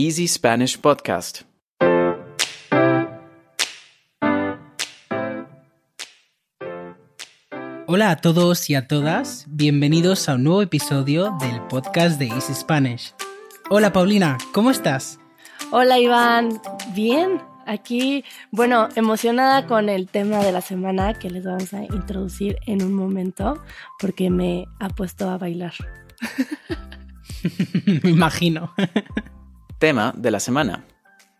Easy Spanish Podcast. Hola a todos y a todas, bienvenidos a un nuevo episodio del podcast de Easy Spanish. Hola Paulina, ¿cómo estás? Hola Iván, bien, aquí, bueno, emocionada con el tema de la semana que les vamos a introducir en un momento porque me ha puesto a bailar. Me imagino. Tema de la semana.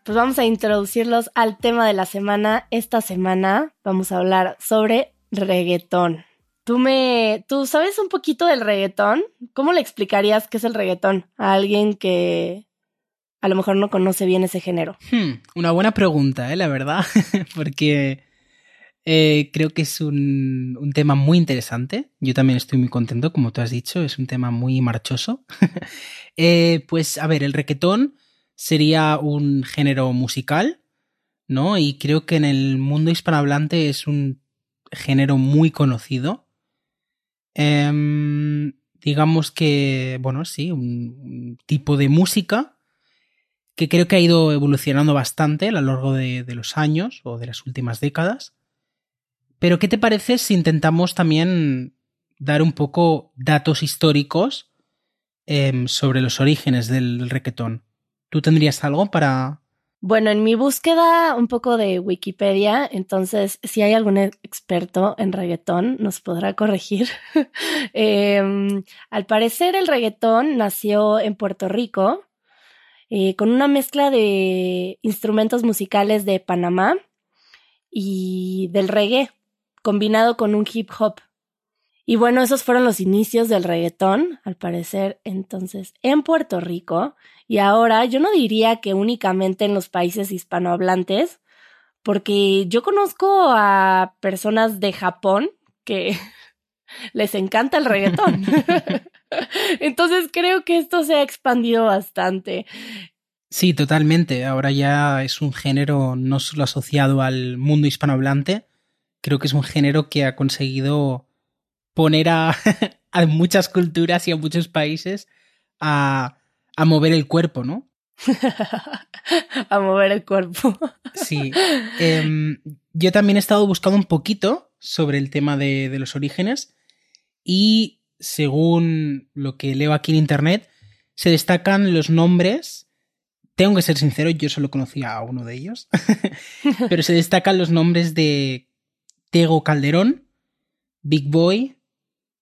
Pues vamos a introducirlos al tema de la semana. Esta semana vamos a hablar sobre reggaetón. ¿Tú me, tú sabes un poquito del reggaetón? ¿Cómo le explicarías qué es el reggaetón a alguien que a lo mejor no conoce bien ese género? Hmm, una buena pregunta, ¿eh? la verdad, porque eh, creo que es un, un, tema muy interesante. Yo también estoy muy contento, como tú has dicho, es un tema muy marchoso. eh, pues a ver, el reggaetón sería un género musical, ¿no? Y creo que en el mundo hispanohablante es un género muy conocido. Eh, digamos que, bueno, sí, un, tipo de música que creo que ha ido evolucionando bastante a lo largo de, los años o de las últimas décadas. Pero, ¿qué te parece si intentamos también dar un poco datos históricos eh, sobre los orígenes del reggaetón? ¿Tú tendrías algo para, bueno, en mi búsqueda un poco de Wikipedia, entonces si hay algún experto en reggaetón nos podrá corregir. eh, al parecer el reggaetón nació en Puerto Rico eh, con una mezcla de instrumentos musicales de Panamá y del reggae combinado con un hip hop. Y bueno, esos fueron los inicios del reggaetón, al parecer entonces en Puerto Rico. Y ahora yo no diría que únicamente en los países hispanohablantes, porque yo conozco a personas de Japón que les encanta el reggaetón. entonces creo que esto se ha expandido bastante. Sí, totalmente. Ahora ya es un género no solo asociado al mundo hispanohablante, creo que es un género que ha conseguido poner a, a muchas culturas y a muchos países a, a mover el cuerpo, ¿no? a mover el cuerpo. sí. Eh, yo también he estado buscando un poquito sobre el tema de, de, los orígenes y según lo que leo aquí en internet, se destacan los nombres. Tengo que ser sincero, yo solo conocía a uno de ellos, pero se destacan los nombres de Tego Calderón, Big Boy,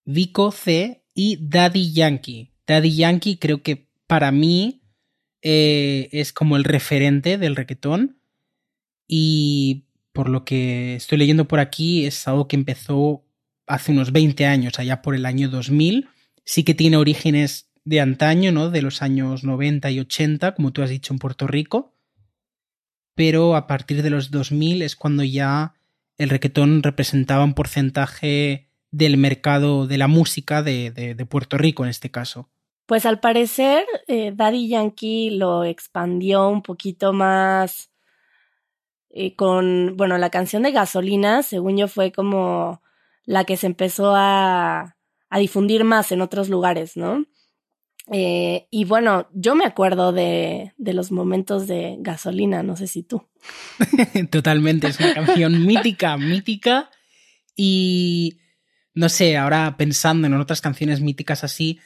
Vico C y Daddy Yankee. Daddy Yankee creo que para mí eh, es como el referente del reggaetón y por lo que estoy leyendo por aquí es algo que empezó hace unos 20 años, allá por el año 2000. Sí que tiene orígenes de antaño, ¿no? De los años 90 y 80, como tú has dicho en Puerto Rico. Pero a partir de los 2000 es cuando ya el reggaetón representaba un porcentaje del mercado de la música de, de, de Puerto Rico en este caso. Pues al parecer eh, Daddy Yankee lo expandió un poquito más eh, con, bueno, la canción de gasolina, según yo, fue como la que se empezó a, a difundir más en otros lugares, ¿no? Eh, y bueno, yo me acuerdo de, de, los momentos de gasolina, no sé si tú. Totalmente, es una canción mítica, mítica. Y no sé, ahora pensando en otras canciones míticas así,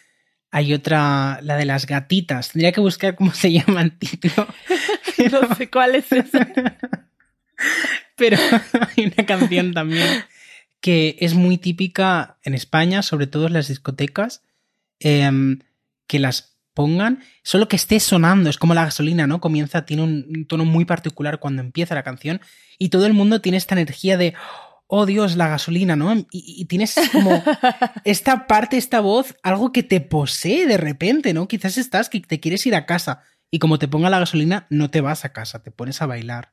hay otra, la de las gatitas. Tendría que buscar cómo se llama el título. Pero... no sé cuál es esa. Pero hay una canción también que es muy típica en España, sobre todo en las discotecas, eh, que las pongan, solo que esté sonando, es como la gasolina, ¿no? Comienza, tiene un tono muy particular cuando empieza la canción y todo el mundo tiene esta energía de oh Dios, la gasolina, ¿no? Y, y, tienes como esta parte, esta voz, algo que te posee de repente, ¿no? Quizás estás que te quieres ir a casa y como te ponga la gasolina, no te vas a casa, te pones a bailar.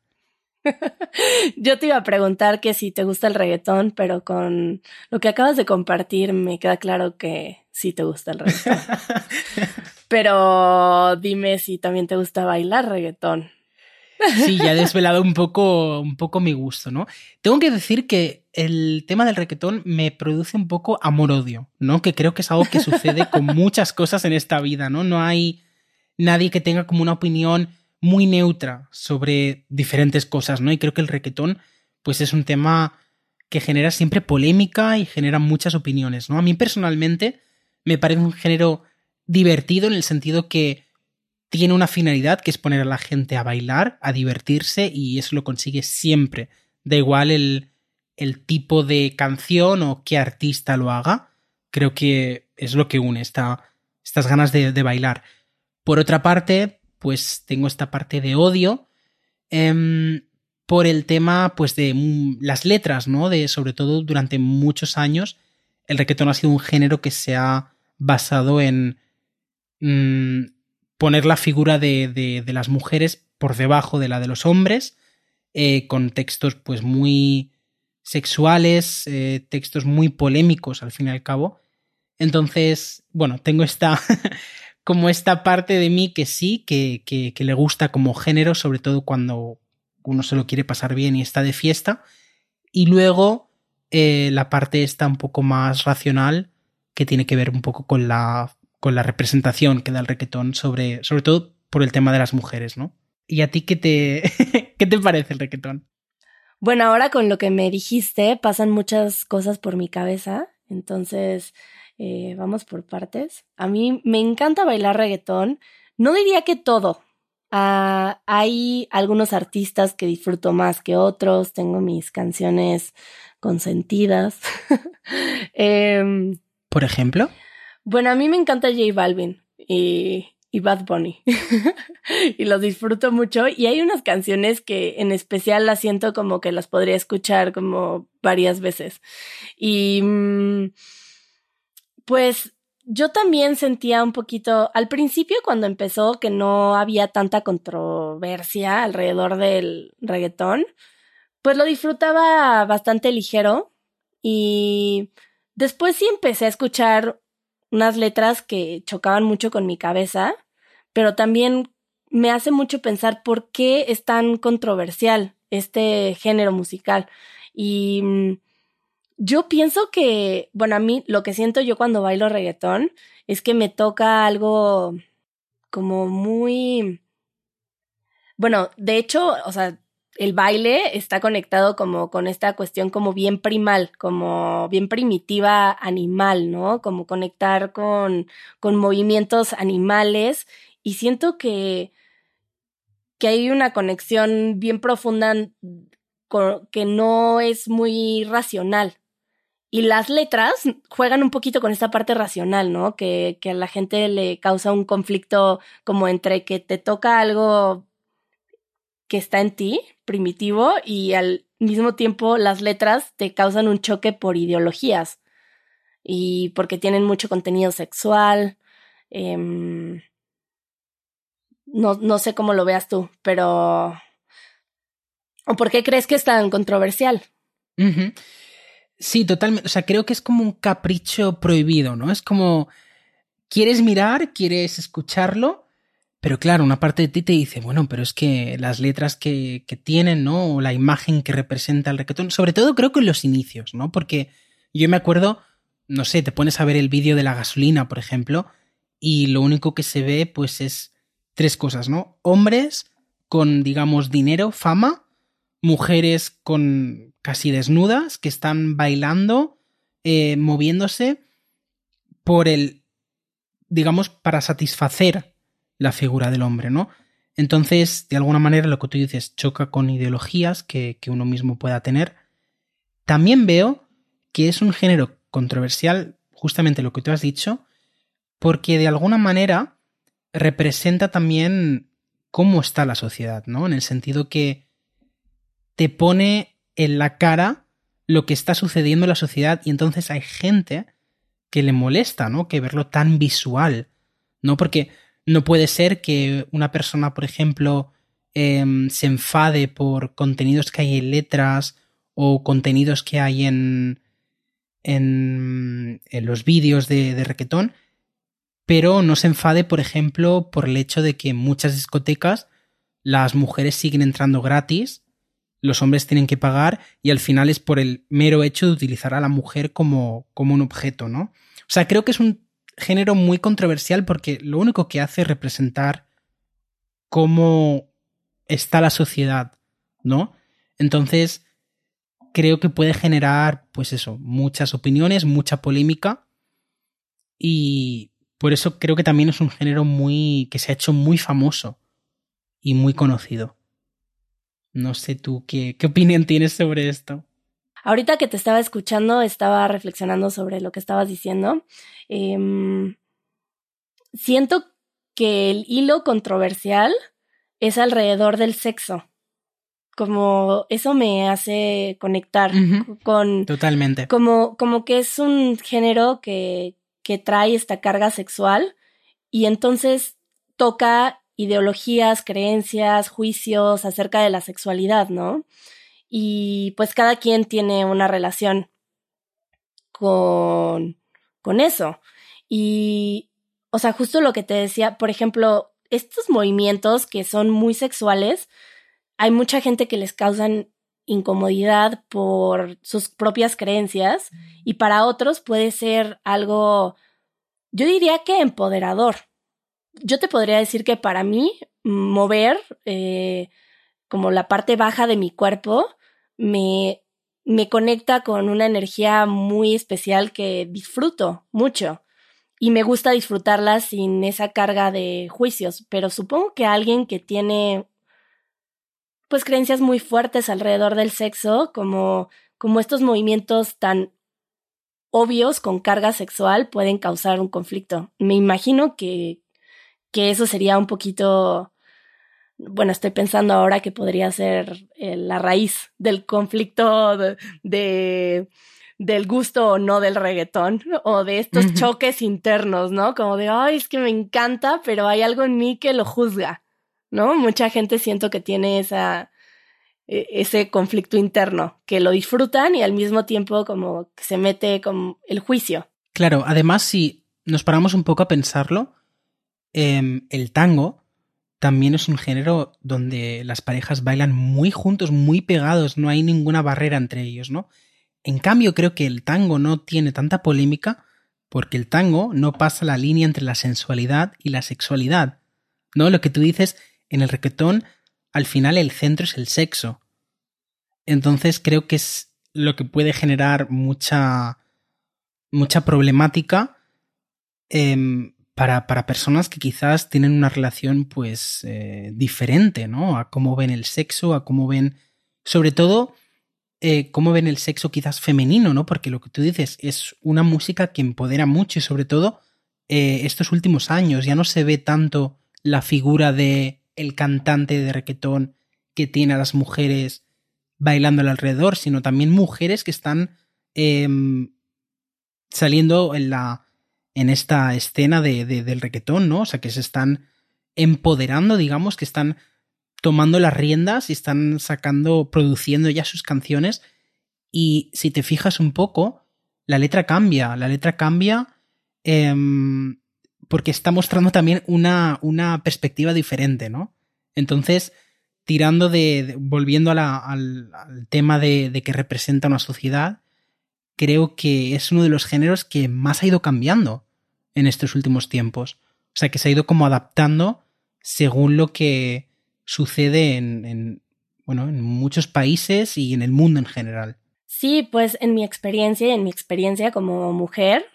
Yo te iba a preguntar que si te gusta el reggaetón, pero con lo que acabas de compartir me queda claro que sí te gusta el reggaetón. pero dime si también te gusta bailar reggaetón. Sí, ya he desvelado un poco, un poco mi gusto, ¿no? Tengo que decir que el tema del reggaetón me produce un poco amor-odio, ¿no? Que creo que es algo que sucede con muchas cosas en esta vida, ¿no? No hay nadie que tenga como una opinión muy neutra sobre diferentes cosas, ¿no? Y creo que el reggaetón, pues es un tema que genera siempre polémica y genera muchas opiniones, ¿no? A mí personalmente me parece un género divertido en el sentido que tiene una finalidad que es poner a la gente a bailar, a divertirse y eso lo consigue siempre. Da igual el, tipo de canción o qué artista lo haga, creo que es lo que une esta, estas ganas de, bailar. Por otra parte, pues tengo esta parte de odio eh, por el tema pues de las letras, ¿no? De sobre todo durante muchos años el reggaetón ha sido un género que se ha basado en mmm, poner la figura de, de, las mujeres por debajo de la de los hombres, eh, con textos pues muy sexuales, eh, textos muy polémicos al fin y al cabo. Entonces, bueno, tengo esta como esta parte de mí que sí, que, que, que le gusta como género, sobre todo cuando uno se lo quiere pasar bien y está de fiesta. Y luego eh, la parte está un poco más racional, que tiene que ver un poco con la, con la representación que da el reggaetón, sobre, sobre todo por el tema de las mujeres, ¿no? ¿Y a ti qué te, qué te parece el reggaetón? Bueno, ahora con lo que me dijiste, pasan muchas cosas por mi cabeza. Entonces, eh, vamos por partes. A mí me encanta bailar reggaetón. No diría que todo. Uh, hay algunos artistas que disfruto más que otros. Tengo mis canciones consentidas. eh, ¿Por ejemplo? Bueno, a mí me encanta J Balvin y, y Bad Bunny. y los disfruto mucho. Y hay unas canciones que en especial las siento como que las podría escuchar como varias veces. Y mm, pues yo también sentía un poquito, al principio cuando empezó, que no había tanta controversia alrededor del reggaetón, pues lo disfrutaba bastante ligero y después sí empecé a escuchar unas letras que chocaban mucho con mi cabeza, pero también me hace mucho pensar por qué es tan controversial este género musical. Y mm, yo pienso que, bueno, a mí lo que siento yo cuando bailo reggaetón es que me toca algo como muy... Bueno, de hecho, o sea, el baile está conectado como con esta cuestión como bien primal, como bien primitiva animal, ¿no? Como conectar con, con movimientos animales y siento que, que hay una conexión bien profunda que no es muy racional, y las letras juegan un poquito con esta parte racional, ¿no? Que, que a la gente le causa un conflicto como entre que te toca algo que está en ti, primitivo, y al mismo tiempo las letras te causan un choque por ideologías y porque tienen mucho contenido sexual. Eh, no, no sé cómo lo veas tú, pero... ¿O por qué crees que es tan controversial? Sí, totalmente. O sea, creo que es como un capricho prohibido, ¿no? Es como, quieres mirar, quieres escucharlo, pero claro, una parte de ti te dice, bueno, pero es que las letras que, que tienen, ¿no? O la imagen que representa el reggaetón, sobre todo creo que en los inicios, ¿no? Porque yo me acuerdo, no sé, te pones a ver el vídeo de la gasolina, por ejemplo, y lo único que se ve, pues es tres cosas, ¿no? Hombres con, digamos, dinero, fama, mujeres con casi desnudas que están bailando, eh, moviéndose por el, digamos, para satisfacer la figura del hombre, ¿no? Entonces, de alguna manera, lo que tú dices choca con ideologías que, uno mismo pueda tener. También veo que es un género controversial, justamente lo que tú has dicho, porque de alguna manera representa también cómo está la sociedad, ¿no? En el sentido que te pone en la cara lo que está sucediendo en la sociedad y entonces hay gente que le molesta, ¿no? Que verlo tan visual, ¿no? Porque no puede ser que una persona, por ejemplo, eh, se enfade por contenidos que hay en letras o contenidos que hay en, en, en los vídeos de, de reggaetón, pero no se enfade, por ejemplo, por el hecho de que en muchas discotecas las mujeres siguen entrando gratis los hombres tienen que pagar y al final es por el mero hecho de utilizar a la mujer como, como un objeto, ¿no? O sea, creo que es un género muy controversial porque lo único que hace es representar cómo está la sociedad, ¿no? Entonces, creo que puede generar, pues eso, muchas opiniones, mucha polémica. Y por eso creo que también es un género muy. que se ha hecho muy famoso y muy conocido. No sé tú qué, qué opinión tienes sobre esto. Ahorita que te estaba escuchando, estaba reflexionando sobre lo que estabas diciendo. Em, siento que el hilo controversial es alrededor del sexo. Como eso me hace conectar con. Totalmente. Como, como que es un género que, que trae esta carga sexual y entonces toca ideologías, creencias, juicios acerca de la sexualidad, ¿no? Y pues cada quien tiene una relación con, con eso. Y, o sea, justo lo que te decía, por ejemplo, estos movimientos que son muy sexuales, hay mucha gente que les causan incomodidad por sus propias creencias y para otros puede ser algo, yo diría que empoderador. Yo te podría decir que para mí mover eh, como la parte baja de mi cuerpo me, me conecta con una energía muy especial que disfruto mucho y me gusta disfrutarla sin esa carga de juicios, pero supongo que alguien que tiene pues creencias muy fuertes alrededor del sexo, como, como estos movimientos tan obvios con carga sexual pueden causar un conflicto. Me imagino que, que eso sería un poquito, bueno, estoy pensando ahora que podría ser eh, la raíz del conflicto de del gusto o no del reggaetón o de estos choques internos, ¿no? Como de, ay, es que me encanta, pero hay algo en mí que lo juzga, ¿no? Mucha gente siento que tiene esa, e, ese conflicto interno, que lo disfrutan y al mismo tiempo como que se mete con el juicio. Claro, además si nos paramos un poco a pensarlo, em, el tango también es un género donde las parejas bailan muy juntos, muy pegados, no hay ninguna barrera entre ellos, ¿no? En cambio, creo que el tango no tiene tanta polémica porque el tango no pasa la línea entre la sensualidad y la sexualidad. ¿No? Lo que tú dices, en el requetón, al final el centro es el sexo. Entonces creo que es lo que puede generar mucha. mucha problemática em, para, para, personas que quizás tienen una relación, pues, eh, diferente, ¿no? A cómo ven el sexo, a cómo ven. Sobre todo eh, cómo ven el sexo quizás femenino, ¿no? Porque lo que tú dices es una música que empodera mucho y sobre todo eh, estos últimos años ya no se ve tanto la figura de el cantante de requetón que tiene a las mujeres bailando alrededor, sino también mujeres que están em, saliendo en la en esta escena de, del requetón, ¿no? O sea, que se están empoderando, digamos, que están tomando las riendas y están sacando, produciendo ya sus canciones. Y si te fijas un poco, la letra cambia. La letra cambia em, porque está mostrando también una, una, perspectiva diferente, ¿no? Entonces, tirando de. volviendo al, tema de, de que representa una sociedad, creo que es uno de los géneros que más ha ido cambiando en estos últimos tiempos. O sea, que se ha ido como adaptando según lo que sucede en, bueno, en muchos países y en el mundo en general. Sí, pues en mi experiencia y en mi experiencia como mujer,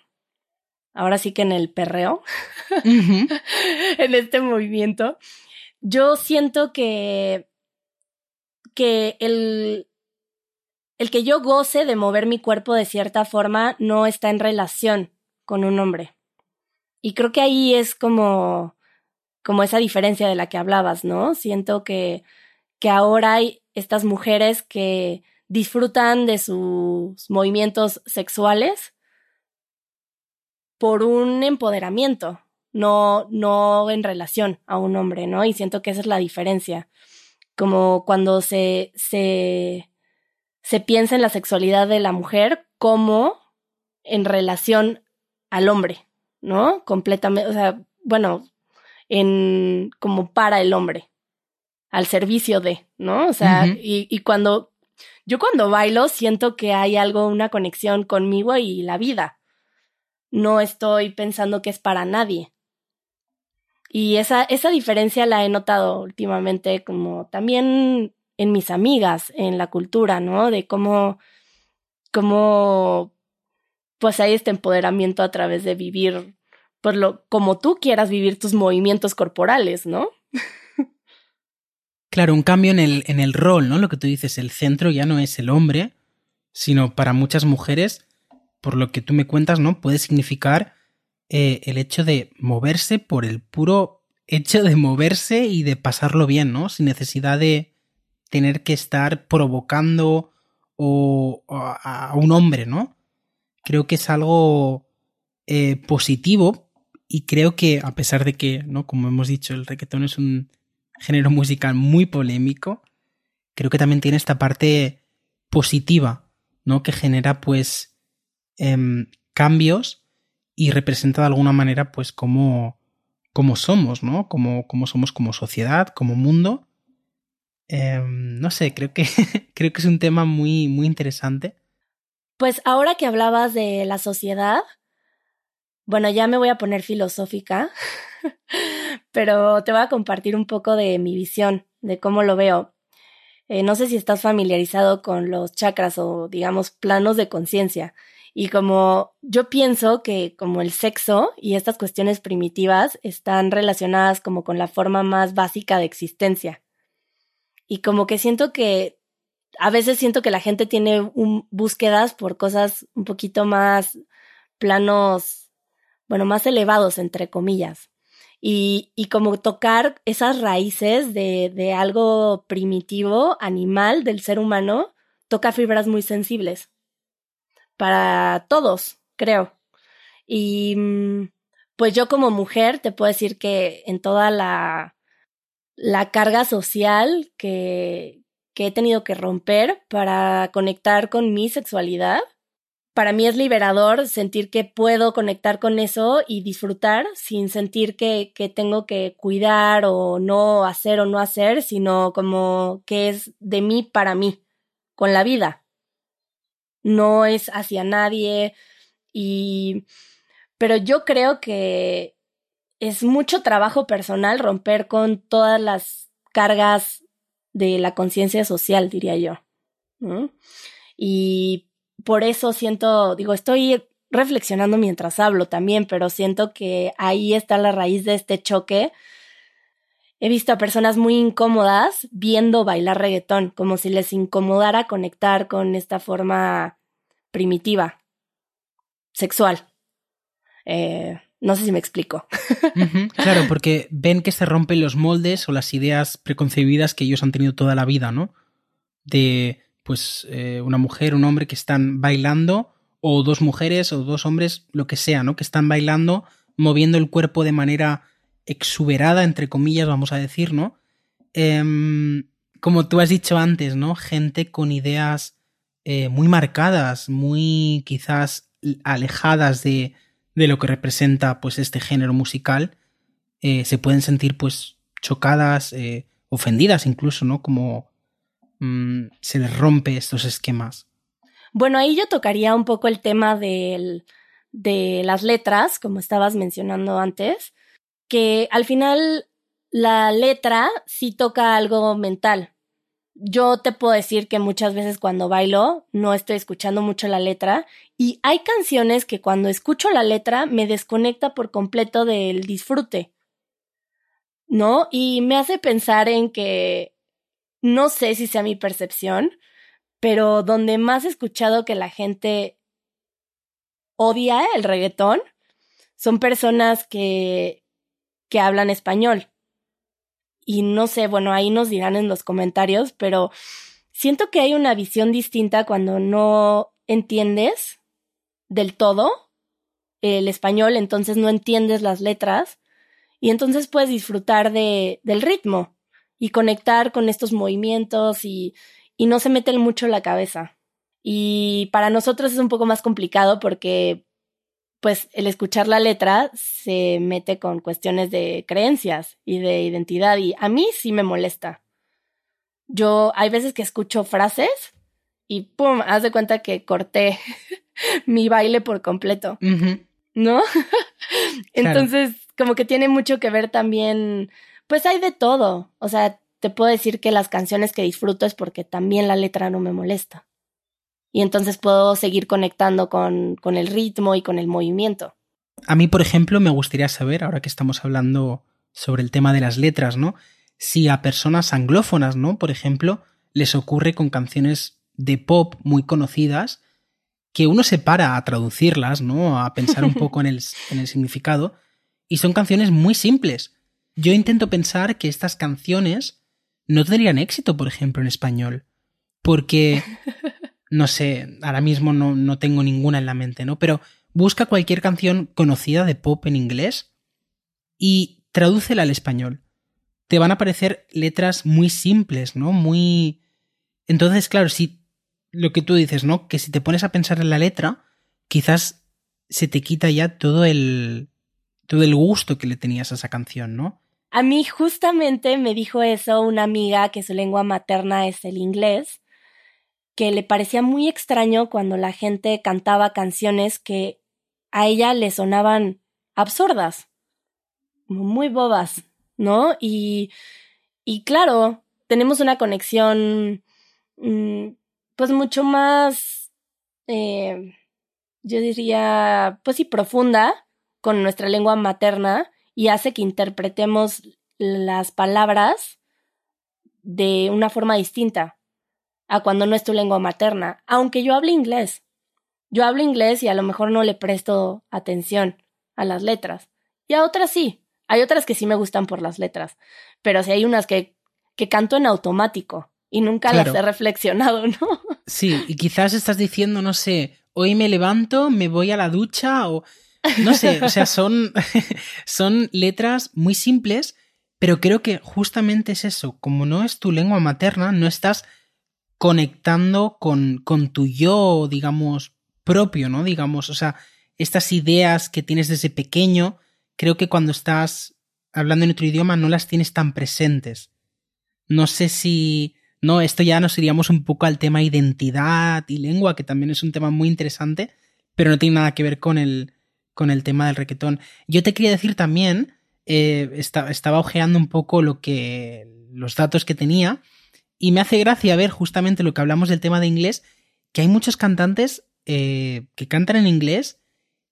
ahora sí que en el perreo, en este movimiento, yo siento que, que el, el que yo goce de mover mi cuerpo de cierta forma no está en relación con un hombre. Y creo que ahí es como como esa diferencia de la que hablabas, ¿no? Siento que, que ahora hay estas mujeres que disfrutan de sus movimientos sexuales por un empoderamiento, no, no en relación a un hombre, ¿no? Y siento que esa es la diferencia. Como cuando se, se, se piensa en la sexualidad de la mujer como en relación al hombre, ¿no? Completamente, o sea, bueno, en como para el hombre, al servicio de, ¿no? O sea, y, y cuando yo cuando bailo siento que hay algo, una conexión conmigo y la vida. No estoy pensando que es para nadie. Y esa, esa diferencia la he notado últimamente como también en mis amigas, en la cultura, ¿no? De cómo, cómo, pues hay este empoderamiento a través de vivir, por lo, como tú quieras vivir tus movimientos corporales, ¿no? Claro, un cambio en el, en el rol, ¿no? Lo que tú dices, el centro ya no es el hombre, sino para muchas mujeres, por lo que tú me cuentas, ¿no? Puede significar eh, el hecho de moverse por el puro hecho de moverse y de pasarlo bien, ¿no? Sin necesidad de tener que estar provocando o, a, un hombre, ¿no? Creo que es algo eh, positivo y creo que a pesar de que, ¿no? Como hemos dicho, el reggaetón es un género musical muy polémico, creo que también tiene esta parte positiva, ¿no? Que genera pues em, cambios y representa de alguna manera pues cómo, somos, ¿no? Como, somos como sociedad, como mundo. Em, no sé, creo que, creo que es un tema muy, muy interesante. Pues ahora que hablabas de la sociedad, bueno, ya me voy a poner filosófica, pero te voy a compartir un poco de mi visión, de cómo lo veo. Eh, no sé si estás familiarizado con los chakras o, digamos, planos de conciencia. Y como yo pienso que como el sexo y estas cuestiones primitivas están relacionadas como con la forma más básica de existencia. Y como que siento que a veces siento que la gente tiene búsquedas por cosas un poquito más planos, bueno, más elevados, entre comillas. Y, y como tocar esas raíces de, de algo primitivo, animal del ser humano, toca fibras muy sensibles para todos, creo. Y mm, pues yo como mujer te puedo decir que en toda la, la carga social que, que he tenido que romper para conectar con mi sexualidad, para mí es liberador sentir que puedo conectar con eso y disfrutar sin sentir que, que, tengo que cuidar o no hacer o no hacer, sino como que es de mí para mí, con la vida. No es hacia nadie y pero yo creo que es mucho trabajo personal romper con todas las cargas de la conciencia social, diría yo. Y por eso siento, digo, estoy reflexionando mientras hablo también, pero siento que ahí está la raíz de este choque. He visto a personas muy incómodas viendo bailar reggaetón, como si les incomodara conectar con esta forma primitiva, sexual. Eh, no sé si me explico. claro, porque ven que se rompen los moldes o las ideas preconcebidas que ellos han tenido toda la vida, ¿no? De, pues, eh, una mujer, un hombre que están bailando, o dos mujeres o dos hombres, lo que sea, ¿no? Que están bailando, moviendo el cuerpo de manera exuberada, entre comillas, vamos a decir, ¿no? Em, como tú has dicho antes, ¿no? Gente con ideas eh, muy marcadas, muy quizás alejadas de, de, lo que representa pues este género musical, eh, se pueden sentir pues chocadas, eh, ofendidas incluso, ¿no? Como mm, se les rompe estos esquemas. Bueno, ahí yo tocaría un poco el tema del, de las letras, como estabas mencionando antes, que al final la letra sí toca algo mental, yo te puedo decir que muchas veces cuando bailo no estoy escuchando mucho la letra y hay canciones que cuando escucho la letra me desconecta por completo del disfrute. ¿No? Y me hace pensar en que no sé si sea mi percepción, pero donde más he escuchado que la gente odia el reggaetón son personas que, que hablan español y no sé, bueno, ahí nos dirán en los comentarios, pero siento que hay una visión distinta cuando no entiendes del todo el español, entonces no entiendes las letras y entonces puedes disfrutar de, del ritmo y conectar con estos movimientos y, y no se mete mucho la cabeza. Y para nosotros es un poco más complicado porque pues el escuchar la letra se mete con cuestiones de creencias y de identidad y a mí sí me molesta. Yo hay veces que escucho frases y pum, haz de cuenta que corté mi baile por completo. ¿No? Entonces, como que tiene mucho que ver también, pues hay de todo. O sea, te puedo decir que las canciones que disfruto es porque también la letra no me molesta. Y entonces puedo seguir conectando con, con el ritmo y con el movimiento. A mí, por ejemplo, me gustaría saber, ahora que estamos hablando sobre el tema de las letras, ¿no? Si a personas anglófonas, ¿no? Por ejemplo, les ocurre con canciones de pop muy conocidas que uno se para a traducirlas, ¿no? A pensar un poco en el, en el significado. Y son canciones muy simples. Yo intento pensar que estas canciones no tendrían éxito, por ejemplo, en español. Porque, no sé, ahora mismo no, no tengo ninguna en la mente, ¿no? Pero busca cualquier canción conocida de pop en inglés y tradúcela al español. Te van a aparecer letras muy simples, ¿no? Muy... Entonces, claro, si lo que tú dices, ¿no? Que si te pones a pensar en la letra, quizás se te quita ya todo el todo el gusto que le tenías a esa canción, ¿no? A mí justamente me dijo eso una amiga que su lengua materna es el inglés, que le parecía muy extraño cuando la gente cantaba canciones que a ella le sonaban absurdas, muy bobas, ¿no? Y, y claro, tenemos una conexión mm, pues mucho más, eh, yo diría, pues sí, profunda con nuestra lengua materna y hace que interpretemos las palabras de una forma distinta a cuando no es tu lengua materna, aunque yo hable inglés. Yo hablo inglés y a lo mejor no le presto atención a las letras. Y a otras sí. Hay otras que sí me gustan por las letras. Pero sí hay unas que, que canto en automático y nunca las he reflexionado, ¿no? Sí, y quizás estás diciendo, no sé, hoy me levanto, me voy a la ducha o no sé, o sea, son, son letras muy simples, pero creo que justamente es eso, como no es tu lengua materna, no estás conectando con, con tu yo, digamos, propio, ¿no? Digamos, o sea, estas ideas que tienes desde pequeño, creo que cuando estás hablando en otro idioma no las tienes tan presentes. No sé si no, esto ya nos iríamos un poco al tema identidad y lengua, que también es un tema muy interesante, pero no tiene nada que ver con el, con el tema del requetón. Yo te quería decir también, eh, estaba ojeando un poco lo que. los datos que tenía, y me hace gracia ver justamente lo que hablamos del tema de inglés, que hay muchos cantantes eh, que cantan en inglés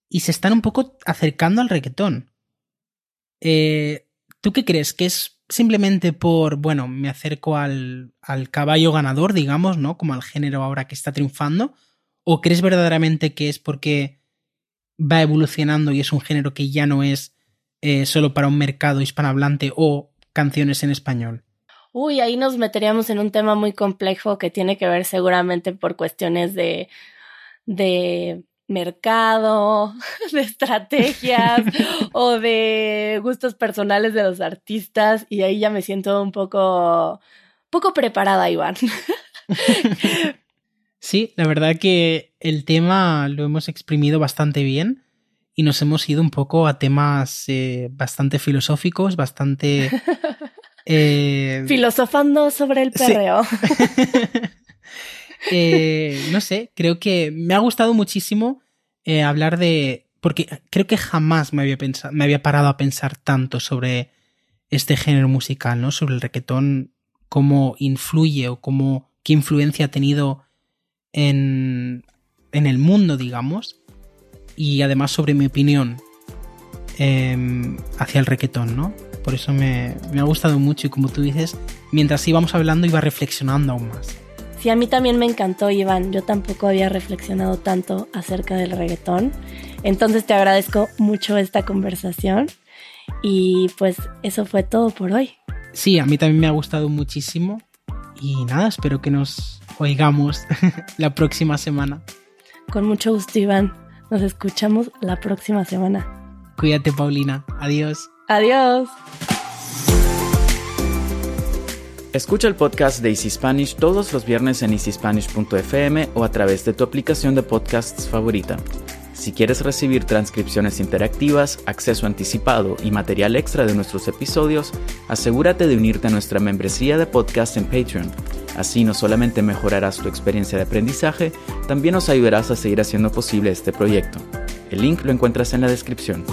y se están un poco acercando al requetón. Eh, ¿Tú qué crees? ¿Que es simplemente por, bueno, me acerco al, al caballo ganador, digamos, ¿no? Como al género ahora que está triunfando. ¿O crees verdaderamente que es porque va evolucionando y es un género que ya no es eh, solo para un mercado hispanohablante o canciones en español? Uy, ahí nos meteríamos en un tema muy complejo que tiene que ver seguramente por cuestiones de, de mercado, de estrategias o de gustos personales de los artistas y ahí ya me siento un poco, poco preparada, Iván. Sí, la verdad que el tema lo hemos exprimido bastante bien y nos hemos ido un poco a temas eh, bastante filosóficos, bastante... Eh, Filosofando sobre el perreo. Eh, no sé, creo que me ha gustado muchísimo eh, hablar de. Porque creo que jamás me había, pensado, me había parado a pensar tanto sobre este género musical, ¿no? Sobre el requetón, cómo influye o cómo. qué influencia ha tenido en. en el mundo, digamos. Y además sobre mi opinión em, hacia el requetón, ¿no? Por eso me, me ha gustado mucho y como tú dices, mientras íbamos hablando iba reflexionando aún más. Sí, a mí también me encantó, Iván. Yo tampoco había reflexionado tanto acerca del reggaetón. Entonces te agradezco mucho esta conversación. Y pues eso fue todo por hoy. Sí, a mí también me ha gustado muchísimo. Y nada, espero que nos oigamos la próxima semana. Con mucho gusto, Iván. Nos escuchamos la próxima semana. Cuídate, Paulina. Adiós. Adiós. Escucha el podcast de Easy Spanish todos los viernes en easyspanish.fm o a través de tu aplicación de podcasts favorita. Si quieres recibir transcripciones interactivas, acceso anticipado y material extra de nuestros episodios, asegúrate de unirte a nuestra membresía de podcast en Patreon. Así no solamente mejorarás tu experiencia de aprendizaje, también nos ayudarás a seguir haciendo posible este proyecto. El link lo encuentras en la descripción.